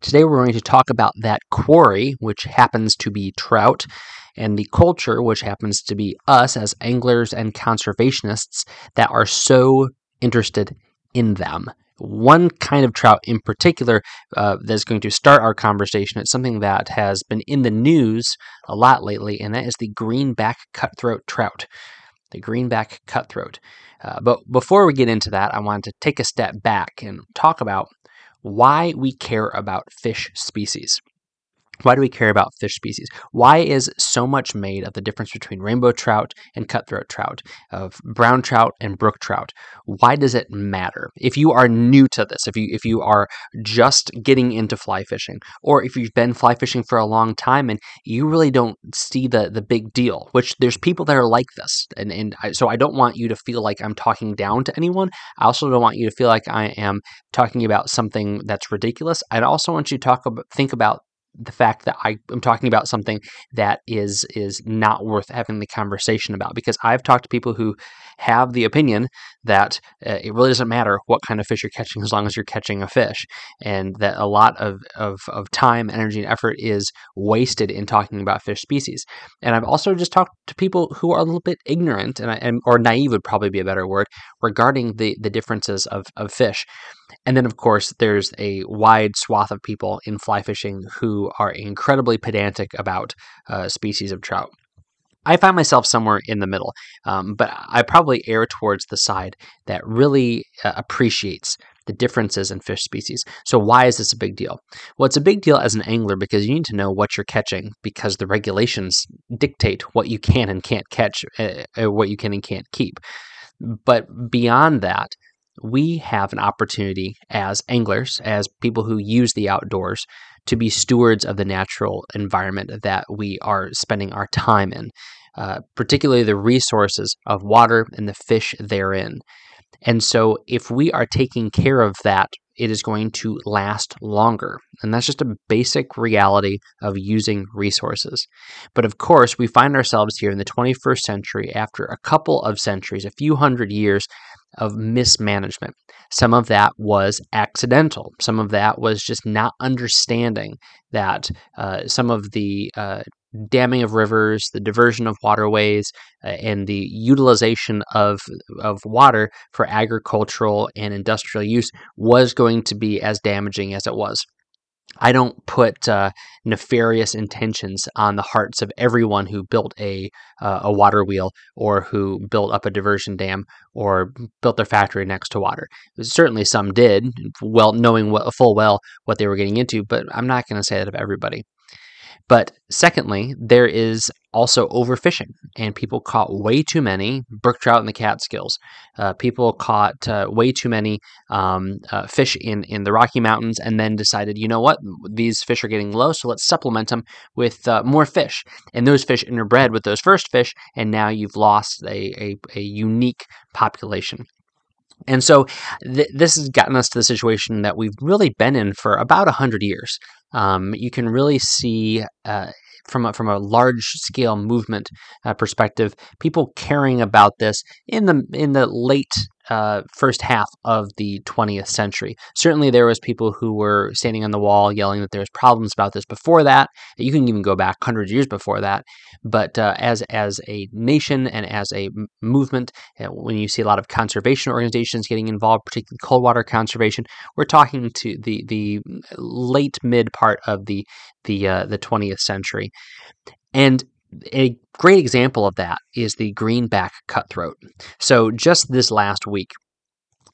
Today we're going to talk about that quarry, which happens to be trout, and the culture, which happens to be us as anglers and conservationists that are so interested in them. One kind of trout in particular uh, that's going to start our conversation. It's something that has been in the news a lot lately, and that is the greenback cutthroat trout. The greenback cutthroat. Uh, but before we get into that, I wanted to take a step back and talk about why we care about fish species. Why do we care about fish species? Why is so much made of the difference between rainbow trout and cutthroat trout, of brown trout and brook trout? Why does it matter? If you are new to this, if you if you are just getting into fly fishing, or if you've been fly fishing for a long time and you really don't see the the big deal, which there's people that are like this, and and I, so I don't want you to feel like I'm talking down to anyone. I also don't want you to feel like I am talking about something that's ridiculous. I also want you to talk about think about the fact that I am talking about something that is is not worth having the conversation about because I've talked to people who have the opinion that uh, it really doesn't matter what kind of fish you're catching as long as you're catching a fish and that a lot of, of, of time energy and effort is wasted in talking about fish species. And I've also just talked to people who are a little bit ignorant and, I, and or naive would probably be a better word regarding the the differences of, of fish and then, of course, there's a wide swath of people in fly fishing who are incredibly pedantic about uh, species of trout. I find myself somewhere in the middle, um, but I probably err towards the side that really uh, appreciates the differences in fish species. So, why is this a big deal? Well, it's a big deal as an angler because you need to know what you're catching because the regulations dictate what you can and can't catch, uh, uh what you can and can't keep. But beyond that, we have an opportunity as anglers, as people who use the outdoors, to be stewards of the natural environment that we are spending our time in, uh, particularly the resources of water and the fish therein. And so, if we are taking care of that, it is going to last longer. And that's just a basic reality of using resources. But of course, we find ourselves here in the 21st century after a couple of centuries, a few hundred years of mismanagement. Some of that was accidental. Some of that was just not understanding that uh, some of the uh, damming of rivers, the diversion of waterways, uh, and the utilization of, of water for agricultural and industrial use was going to be as damaging as it was. I don't put uh, nefarious intentions on the hearts of everyone who built a uh, a water wheel or who built up a diversion dam or built their factory next to water. Certainly, some did, well knowing what, full well what they were getting into. But I'm not going to say that of everybody. But secondly, there is also overfishing, and people caught way too many brook trout in the Catskills. Uh, people caught uh, way too many um, uh, fish in, in the Rocky Mountains and then decided, you know what, these fish are getting low, so let's supplement them with uh, more fish. And those fish interbred with those first fish, and now you've lost a, a, a unique population. And so th- this has gotten us to the situation that we've really been in for about 100 years. Um, you can really see uh, from a, from a large scale movement uh, perspective, people caring about this in the in the late uh, first half of the 20th century. Certainly, there was people who were standing on the wall yelling that there's problems about this before that. You can even go back 100 years before that. But uh, as as a nation and as a movement, uh, when you see a lot of conservation organizations getting involved, particularly cold water conservation, we're talking to the the late mid part of the the uh, the 20th century, and a great example of that is the greenback cutthroat. So just this last week,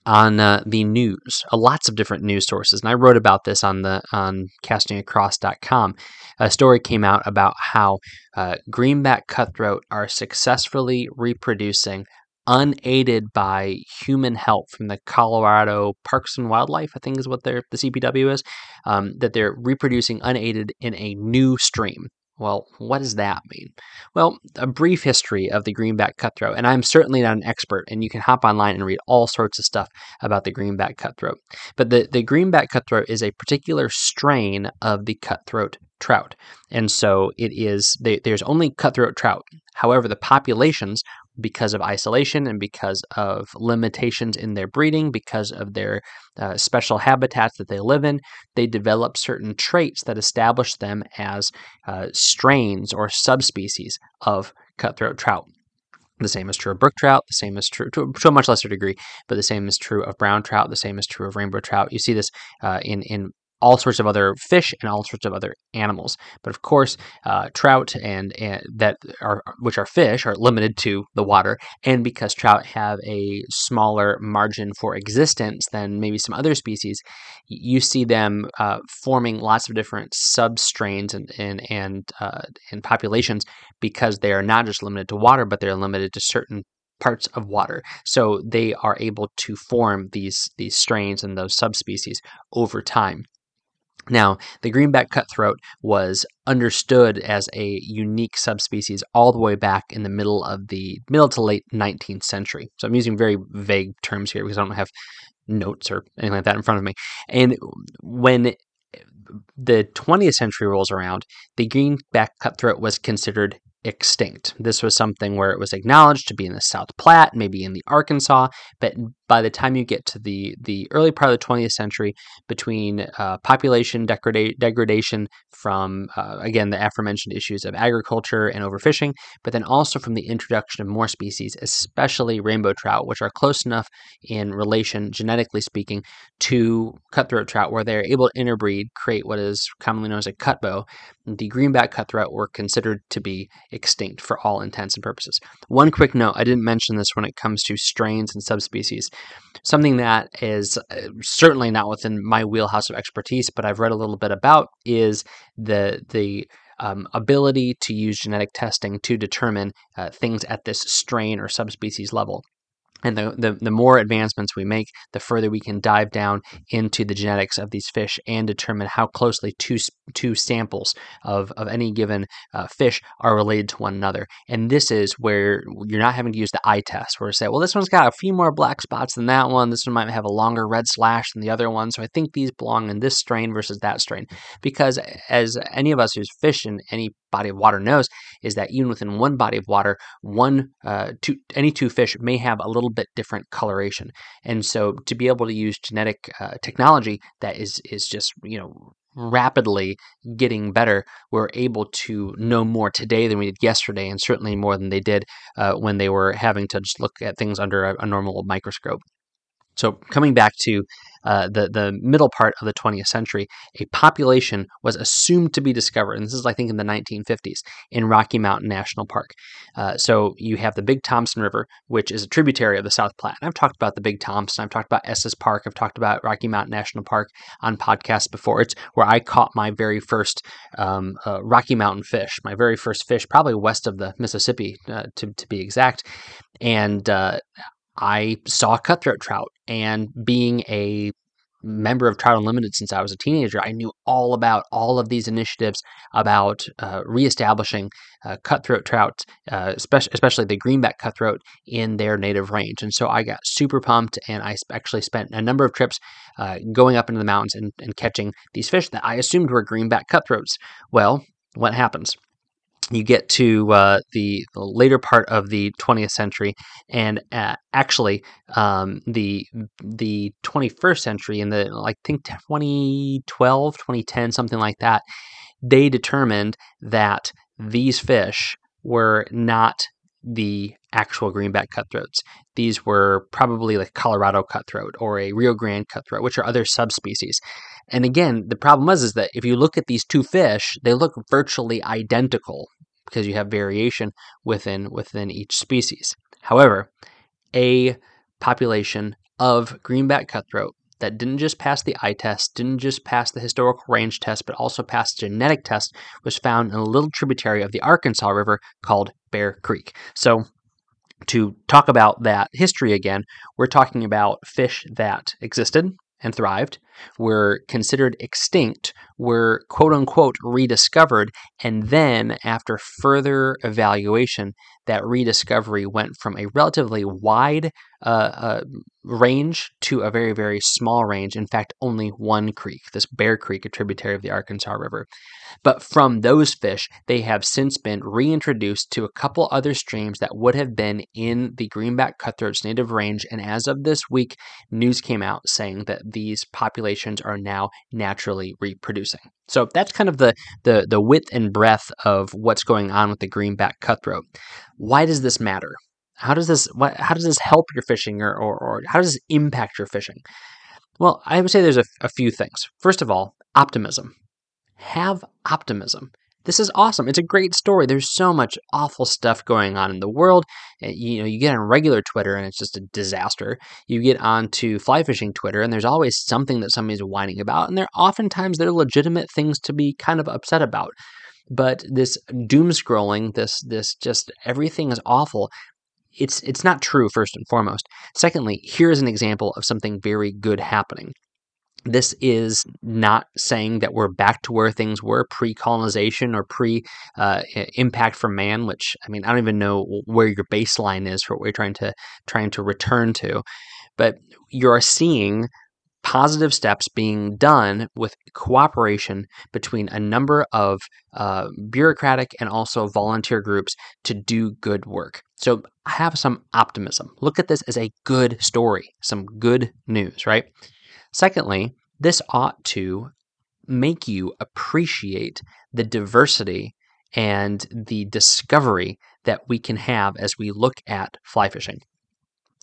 on uh, the news, uh, lots of different news sources, and I wrote about this on the on castingacross.com. A story came out about how uh, greenback cutthroat are successfully reproducing unaided by human help from the Colorado Parks and Wildlife, I think is what their the CPW is, um, that they're reproducing unaided in a new stream. Well, what does that mean? Well, a brief history of the greenback cutthroat, and I'm certainly not an expert, and you can hop online and read all sorts of stuff about the greenback cutthroat. But the, the greenback cutthroat is a particular strain of the cutthroat trout. And so it is, they, there's only cutthroat trout. However, the populations because of isolation and because of limitations in their breeding, because of their uh, special habitats that they live in, they develop certain traits that establish them as uh, strains or subspecies of cutthroat trout. The same is true of brook trout. The same is true to, to, a much lesser degree, but the same is true of brown trout. The same is true of rainbow trout. You see this uh, in in all sorts of other fish and all sorts of other animals. But of course, uh, trout and, and that are which are fish are limited to the water, and because trout have a smaller margin for existence than maybe some other species, you see them uh, forming lots of different substrains and and and, uh, and populations because they are not just limited to water, but they're limited to certain parts of water. So they are able to form these these strains and those subspecies over time. Now, the greenback cutthroat was understood as a unique subspecies all the way back in the middle of the middle to late 19th century. So I'm using very vague terms here because I don't have notes or anything like that in front of me. And when the 20th century rolls around, the greenback cutthroat was considered extinct. This was something where it was acknowledged to be in the South Platte, maybe in the Arkansas, but by the time you get to the the early part of the 20th century, between uh, population degrada- degradation from uh, again the aforementioned issues of agriculture and overfishing, but then also from the introduction of more species, especially rainbow trout, which are close enough in relation, genetically speaking, to cutthroat trout, where they are able to interbreed, create what is commonly known as a cutbow. The greenback cutthroat were considered to be extinct for all intents and purposes. One quick note: I didn't mention this when it comes to strains and subspecies. Something that is uh, certainly not within my wheelhouse of expertise, but I've read a little bit about is the the um, ability to use genetic testing to determine uh, things at this strain or subspecies level. And the, the, the, more advancements we make, the further we can dive down into the genetics of these fish and determine how closely two, two samples of, of any given uh, fish are related to one another. And this is where you're not having to use the eye test, where you say, well, this one's got a few more black spots than that one. This one might have a longer red slash than the other one. So I think these belong in this strain versus that strain. Because as any of us who's fished in any body of water knows is that even within one body of water, one uh, two, any two fish may have a little bit different coloration. And so to be able to use genetic uh, technology that is is just you know rapidly getting better, we're able to know more today than we did yesterday, and certainly more than they did uh, when they were having to just look at things under a, a normal microscope. So, coming back to uh, the the middle part of the 20th century, a population was assumed to be discovered, and this is I think in the 1950s in Rocky Mountain National Park. Uh, so you have the Big Thompson River, which is a tributary of the South Platte. And I've talked about the Big Thompson. I've talked about Estes Park. I've talked about Rocky Mountain National Park on podcasts before. It's where I caught my very first um, uh, Rocky Mountain fish, my very first fish, probably west of the Mississippi uh, to to be exact, and uh, I saw cutthroat trout. And being a member of Trout Unlimited since I was a teenager, I knew all about all of these initiatives about uh, reestablishing uh, cutthroat trout, uh, especially, especially the greenback cutthroat, in their native range. And so I got super pumped, and I actually spent a number of trips uh, going up into the mountains and, and catching these fish that I assumed were greenback cutthroats. Well, what happens? You get to uh, the, later part of the 20th century, and uh, actually um, the the 21st century, in the like think 2012, 2010, something like that, they determined that these fish were not the actual greenback cutthroats. These were probably like Colorado cutthroat or a Rio Grande cutthroat, which are other subspecies. And again, the problem was is that if you look at these two fish, they look virtually identical because you have variation within within each species. However, a population of greenback cutthroat that didn't just pass the eye test, didn't just pass the historical range test, but also passed the genetic test was found in a little tributary of the Arkansas River called Bear Creek. So to talk about that history again, we're talking about fish that existed and thrived, were considered extinct, were quote unquote rediscovered, and then after further evaluation, that rediscovery went from a relatively wide uh, uh, range to a very, very small range. In fact, only one creek, this Bear Creek, a tributary of the Arkansas River. But from those fish, they have since been reintroduced to a couple other streams that would have been in the greenback cutthroat's native range. And as of this week, news came out saying that these populations are now naturally reproducing. So that's kind of the, the, the width and breadth of what's going on with the greenback cutthroat. Why does this matter? How does this what, how does this help your fishing or, or, or how does this impact your fishing? Well, I would say there's a, a few things. First of all, optimism. Have optimism. This is awesome. It's a great story. There's so much awful stuff going on in the world. Eh, you know, you get on regular Twitter and it's just a disaster. You get onto fly fishing Twitter and there's always something that somebody's whining about, and there are oftentimes there are legitimate things to be kind of upset about. But this doom scrolling, this this just everything is awful it's it's not true first and foremost. Secondly, here is an example of something very good happening. This is not saying that we're back to where things were pre colonization or pre uh, impact from man, which I mean, I don't even know where your baseline is for what we're trying to trying to return to. But you're seeing positive steps being done with cooperation between a number of uh, bureaucratic and also volunteer groups to do good work. So have some optimism. Look at this as a good story, some good news, right? Secondly, this ought to make you appreciate the diversity and the discovery that we can have as we look at fly fishing.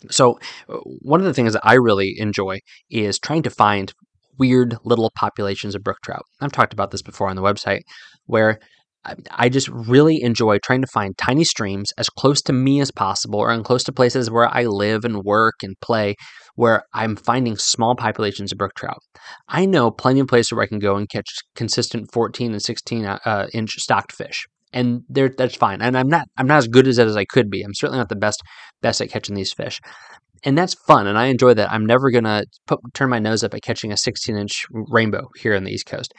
So, uh, one of the things that I really enjoy is trying to find weird little populations of brook trout. I've talked about this before on the website, where I just really enjoy trying to find tiny streams as close to me as possible or in close to places where I live and work and play where I'm finding small populations of brook trout. I know plenty of places where I can go and catch consistent 14 and 16 uh, uh inch stocked fish. And that's fine. And I'm not I'm not as good as that as I could be. I'm certainly not the best best at catching these fish and that's fun and i enjoy that i'm never going to turn my nose up at catching a 16 inch rainbow here on the east coast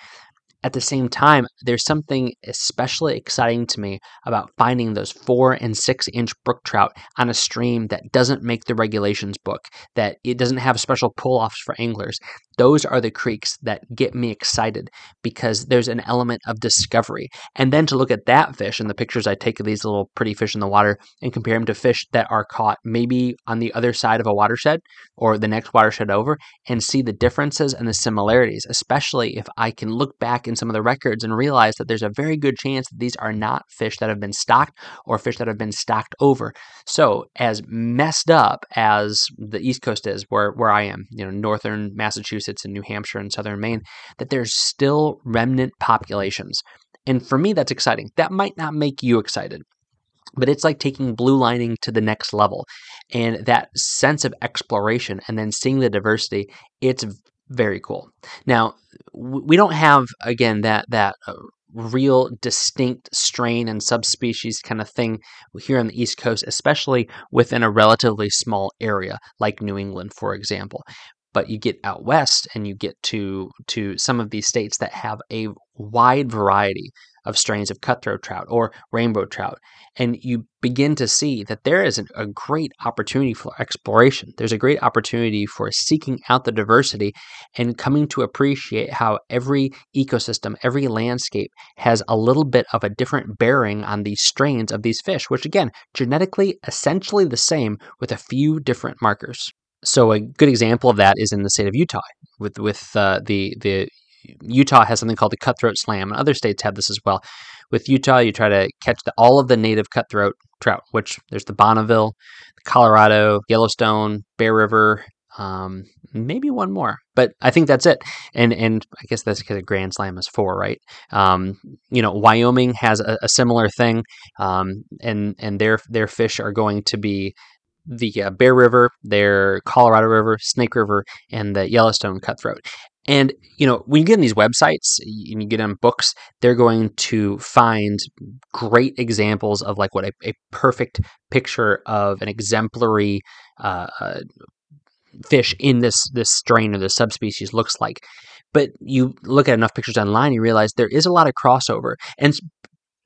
at the same time, there's something especially exciting to me about finding those four and six inch brook trout on a stream that doesn't make the regulations book, that it doesn't have special pull offs for anglers. Those are the creeks that get me excited because there's an element of discovery. And then to look at that fish and the pictures I take of these little pretty fish in the water and compare them to fish that are caught maybe on the other side of a watershed or the next watershed over and see the differences and the similarities, especially if I can look back and in some of the records and realize that there's a very good chance that these are not fish that have been stocked or fish that have been stocked over. So, as messed up as the East Coast is, where, where I am, you know, northern Massachusetts and New Hampshire and southern Maine, that there's still remnant populations. And for me, that's exciting. That might not make you excited but it's like taking blue lining to the next level and that sense of exploration and then seeing the diversity it's very cool. Now we don't have again that that uh, real distinct strain and subspecies kind of thing here on the east coast especially within a relatively small area like new england for example. But you get out west and you get to to some of these states that have a wide variety of strains of cutthroat trout or rainbow trout. And you begin to see that there is a great opportunity for exploration. There's a great opportunity for seeking out the diversity and coming to appreciate how every ecosystem, every landscape has a little bit of a different bearing on these strains of these fish, which again, genetically essentially the same with a few different markers. So a good example of that is in the state of Utah with with uh, the the Utah has something called the cutthroat slam, and other states have this as well. With Utah, you try to catch the, all of the native cutthroat trout, which there's the Bonneville, the Colorado, Yellowstone, Bear River, um, maybe one more, but I think that's it. And and I guess that's because a Grand Slam is four, right? Um, you know, Wyoming has a, a similar thing, um, and and their their fish are going to be the uh, Bear River, their Colorado River, Snake River, and the Yellowstone cutthroat. And you know, when you get in these websites and you get in books, they're going to find great examples of like what a, a perfect picture of an exemplary uh, uh, fish in this this strain or this subspecies looks like. But you look at enough pictures online, you realize there is a lot of crossover, and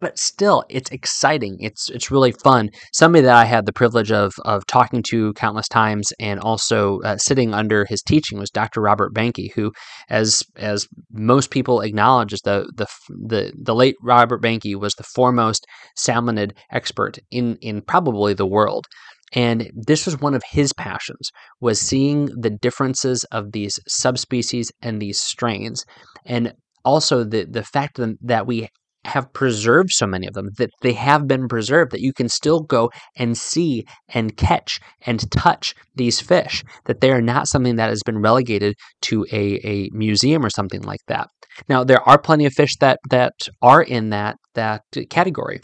but still it's exciting it's it's really fun. Somebody that i had the privilege of of talking to countless times and also uh, sitting under his teaching was dr robert behnke who as as most people acknowledge is the the the, the late robert behnke was the foremost salmonid expert in in probably the world. And this was one of his passions was seeing the differences of these subspecies and these strains. And also the the fact that we have preserved so many of them that they have been preserved that you can still go and see and catch and touch these fish that they are not something that has been relegated to a, a museum or something like that now there are plenty of fish that that are in that that category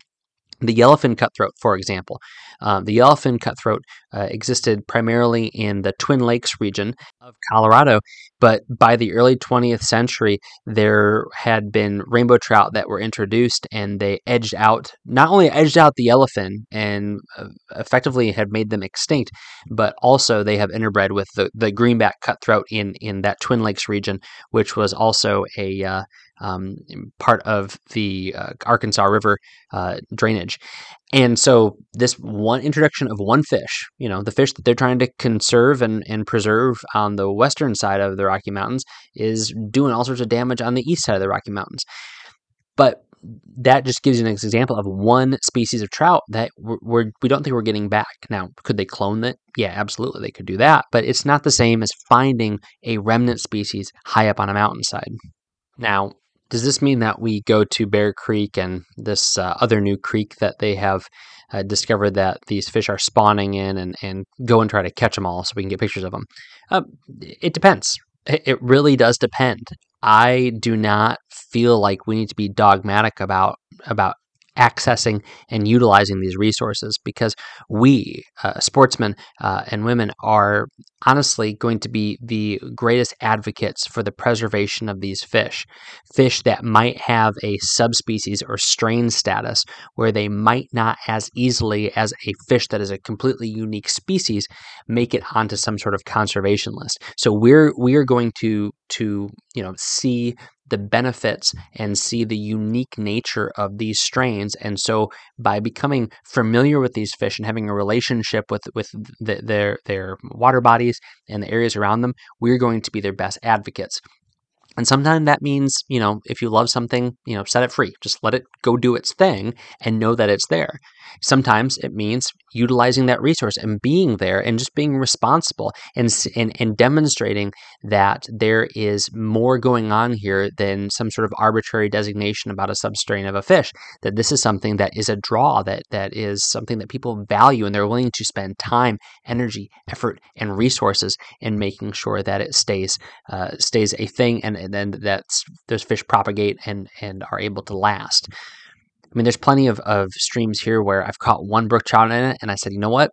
the yellowfin cutthroat, for example. Um, the yellowfin cutthroat uh, existed primarily in the Twin Lakes region of Colorado, but by the early 20th century, there had been rainbow trout that were introduced, and they edged out, not only edged out the yellowfin and uh, effectively had made them extinct, but also they have interbred with the, the greenback cutthroat in, in that Twin Lakes region, which was also a uh, um, part of the uh, Arkansas River uh, drainage. And so, this one introduction of one fish, you know, the fish that they're trying to conserve and, and preserve on the western side of the Rocky Mountains, is doing all sorts of damage on the east side of the Rocky Mountains. But that just gives you an example of one species of trout that we're, we're, we do not think we're getting back. Now, could they clone it? Yeah, absolutely, they could do that. But it's not the same as finding a remnant species high up on a mountainside. Now, does this mean that we go to Bear Creek and this uh, other new creek that they have uh, discovered that these fish are spawning in and, and go and try to catch them all so we can get pictures of them? Uh, it depends. It really does depend. I do not feel like we need to be dogmatic about about accessing and utilizing these resources because we, uh, sportsmen uh, and women, are honestly going to be the greatest advocates for the preservation of these fish. Fish that might have a subspecies or strain status where they might not as easily as a fish that is a completely unique species make it onto some sort of conservation list. So we're we are going to to you know see the benefits and see the unique nature of these strains. And so, by becoming familiar with these fish and having a relationship with with the, their their water bodies and the areas around them, we're going to be their best advocates. And sometimes that means, you know, if you love something, you know, set it free. Just let it go do its thing and know that it's there. Sometimes it means utilizing that resource and being there and just being responsible and, and, and demonstrating that there is more going on here than some sort of arbitrary designation about a substrain of a fish. That this is something that is a draw, that, that is something that people value and they're willing to spend time, energy, effort, and resources in making sure that it stays uh, stays a thing and, and then that those fish propagate and, and are able to last. I mean, there's plenty of, of streams here where I've caught one brook trout in it, and I said, you know what?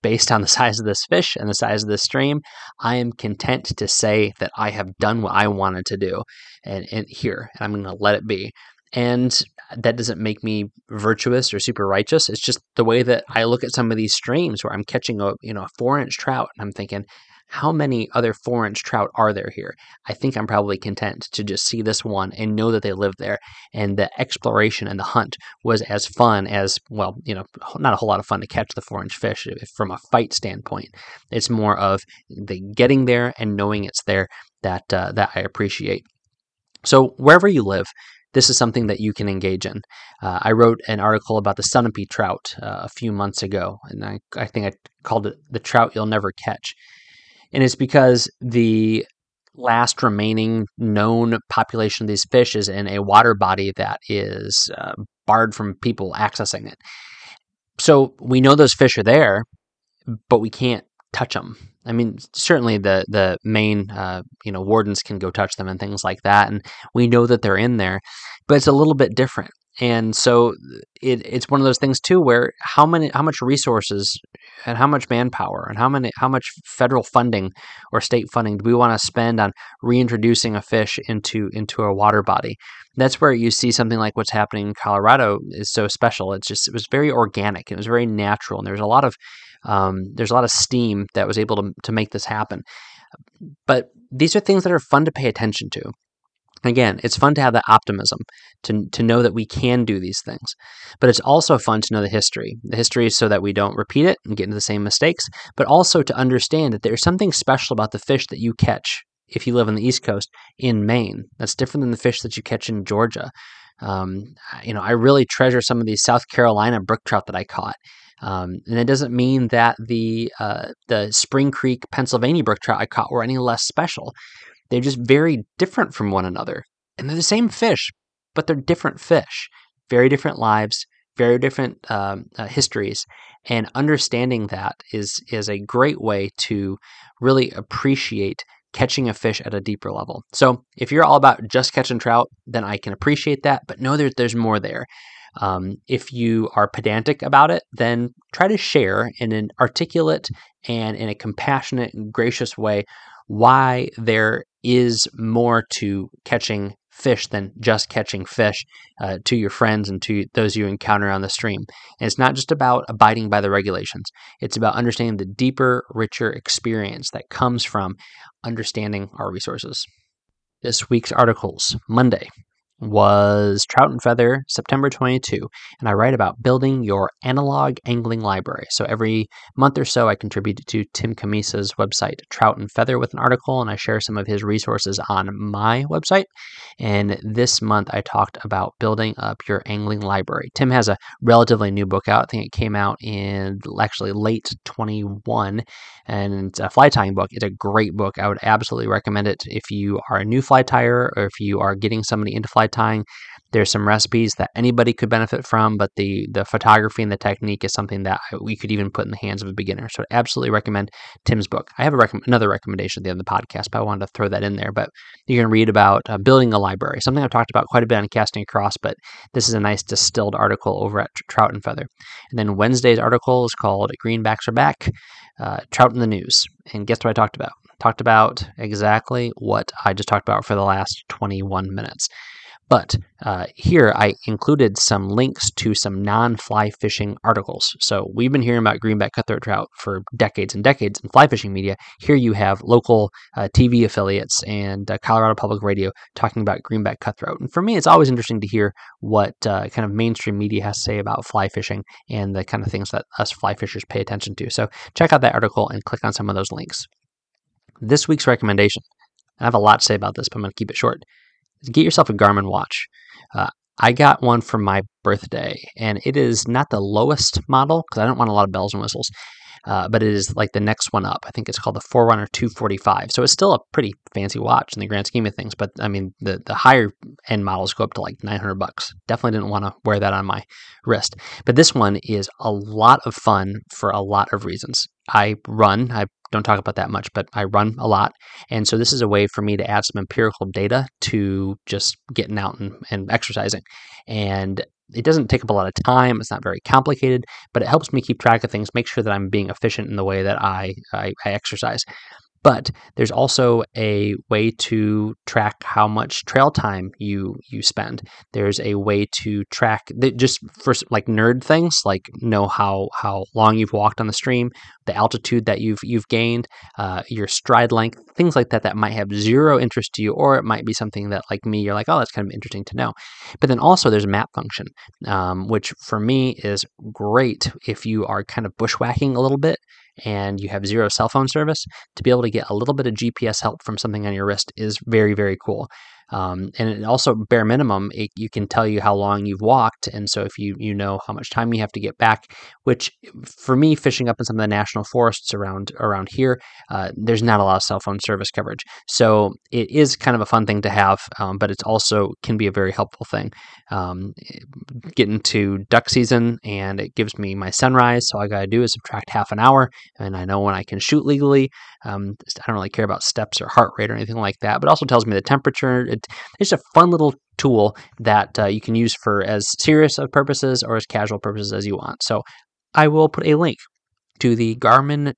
Based on the size of this fish and the size of this stream, I am content to say that I have done what I wanted to do, and, and here, and I'm going to let it be. And that doesn't make me virtuous or super righteous. It's just the way that I look at some of these streams where I'm catching a you know a four inch trout, and I'm thinking, how many other four inch trout are there here? I think I'm probably content to just see this one and know that they live there. And the exploration and the hunt was as fun as, well, you know, not a whole lot of fun to catch the four inch fish from a fight standpoint. It's more of the getting there and knowing it's there that, uh, that I appreciate. So wherever you live, this is something that you can engage in. Uh, I wrote an article about the sunapee trout uh, a few months ago, and I, I think I called it The Trout You'll Never Catch and it's because the last remaining known population of these fish is in a water body that is uh, barred from people accessing it. So we know those fish are there, but we can't touch them. I mean, certainly the the Maine uh, you know wardens can go touch them and things like that, and we know that they're in there, but it's a little bit different. And so it, it's one of those things too, where how many, how much resources and how much manpower and how many, how much federal funding or state funding do we want to spend on reintroducing a fish into into a water body? That's where you see something like what's happening in Colorado is so special. It's just it was very organic. It was very natural, and there's a lot of um, there's a lot of steam that was able to to make this happen. But these are things that are fun to pay attention to. Again, it's fun to have that optimism, to, to know that we can do these things. But it's also fun to know the history. The history is so that we don't repeat it and get into the same mistakes, but also to understand that there's something special about the fish that you catch if you live on the East Coast in Maine. That's different than the fish that you catch in Georgia. Um, you know, I really treasure some of these South Carolina brook trout that I caught. Um, and it doesn't mean that the uh, the Spring Creek, Pennsylvania brook trout I caught were any less special. They're just very different from one another. And they're the same fish, but they're different fish. Very different lives, very different um, uh, histories. And understanding that is, is a great way to really appreciate catching a fish at a deeper level. So if you're all about just catching trout, then I can appreciate that, but know that there's more there. Um, if you are pedantic about it, then try to share in an articulate and in a compassionate and gracious way why there is more to catching fish than just catching fish uh, to your friends and to those you encounter on the stream. And it's not just about abiding by the regulations, it's about understanding the deeper, richer experience that comes from understanding our resources. This week's articles Monday, was Trout and Feather, September 22, and I write about building your analog angling library. So every month or so, I contribute to Tim Cammisa's website, Trout and Feather, with an article, and I share some of his resources on my website. And this month, I talked about building up your angling library. Tim has a relatively new book out. I think it came out in actually late 21, and it's a fly tying book. It's a great book. I would absolutely recommend it if you are a new fly tyer or if you are getting somebody into fly tying. There's some recipes that anybody could benefit from, but the the photography and the technique is something that we could even put in the hands of a beginner. So, I absolutely recommend Tim's book. I have a rec- another recommendation at the end of the podcast, but I wanted to throw that in there. But you can read about uh, building a library, something I've talked about quite a bit on Casting Across, but this is a nice distilled article over at Trout and Feather. And then Wednesday's article is called Greenbacks Are Back, uh, Trout in the News. And guess what I talked about? Talked about exactly what I just talked about for the last 21 minutes. But uh, here I included some links to some non fly fishing articles. So we've been hearing about greenback cutthroat trout for decades and decades in fly fishing media. Here you have local uh, TV affiliates and uh, Colorado Public Radio talking about greenback cutthroat. And for me, it's always interesting to hear what uh, kind of mainstream media has to say about fly fishing and the kind of things that us fly fishers pay attention to. So check out that article and click on some of those links. This week's recommendation. I have a lot to say about this, but I'm going to keep it short get yourself a Garmin watch. Uh, I got one for my birthday, and it is not the lowest model because I don't want a lot of bells and whistles. Uh, but it is like the next one up. I think it's called the Forerunner 245. So it's still a pretty fancy watch in the grand scheme of things. But I mean, the the higher end models go up to like 900 bucks. Definitely didn't want to wear that on my wrist. But this one is a lot of fun for a lot of reasons. I run. I don't talk about that much, but I run a lot. And so this is a way for me to add some empirical data to just getting out and, and exercising. And it doesn't take up a lot of time. It's not very complicated, but it helps me keep track of things, make sure that I'm being efficient in the way that I, I, I exercise. But there's also a way to track how much trail time you you spend. There's a way to track just for like nerd things, like know how how long you've walked on the stream, the altitude that you've you've gained, uh, your stride length, things like that that might have zero interest to you, or it might be something that like me, you're like, oh, that's kind of interesting to know. But then also there's a map function, um, which for me is great if you are kind of bushwhacking a little bit and you have zero cell phone service, to be able to get a little bit of GPS help from something on your wrist is very, very cool. Um, and also, bare minimum, it, you can tell you how long you've walked. And so if you you know how much time you have to get back, which for me, fishing up in some of the national forests around around here, uh, there's not a lot of cell phone service coverage. So it is kind of a fun thing to have, um, but it's also can be a very helpful thing. Um, getting to duck season, and it gives me my sunrise. So all I got to do is subtract half an hour, and I know when I can shoot legally. Um, I don't really care about steps or heart rate or anything like that, but also tells me the temperature. It, it's a fun little tool that uh, you can use for as serious of purposes or as casual purposes as you want. So I will put a link to the Garmin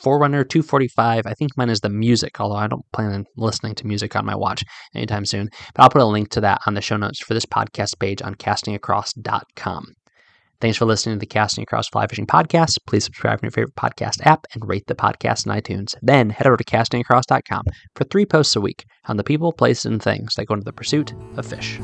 Forerunner 245. I think mine is the music, although I don't plan on listening to music on my watch anytime soon. But I'll put a link to that on the show notes for this podcast page on castingacross.com. Thanks for listening to the Casting Across Fly Fishing Podcast. Please subscribe to your favorite podcast app and rate the podcast in iTunes. Then head over to castingacross.com for three posts a week on the people, places, and things that go into the pursuit of fish.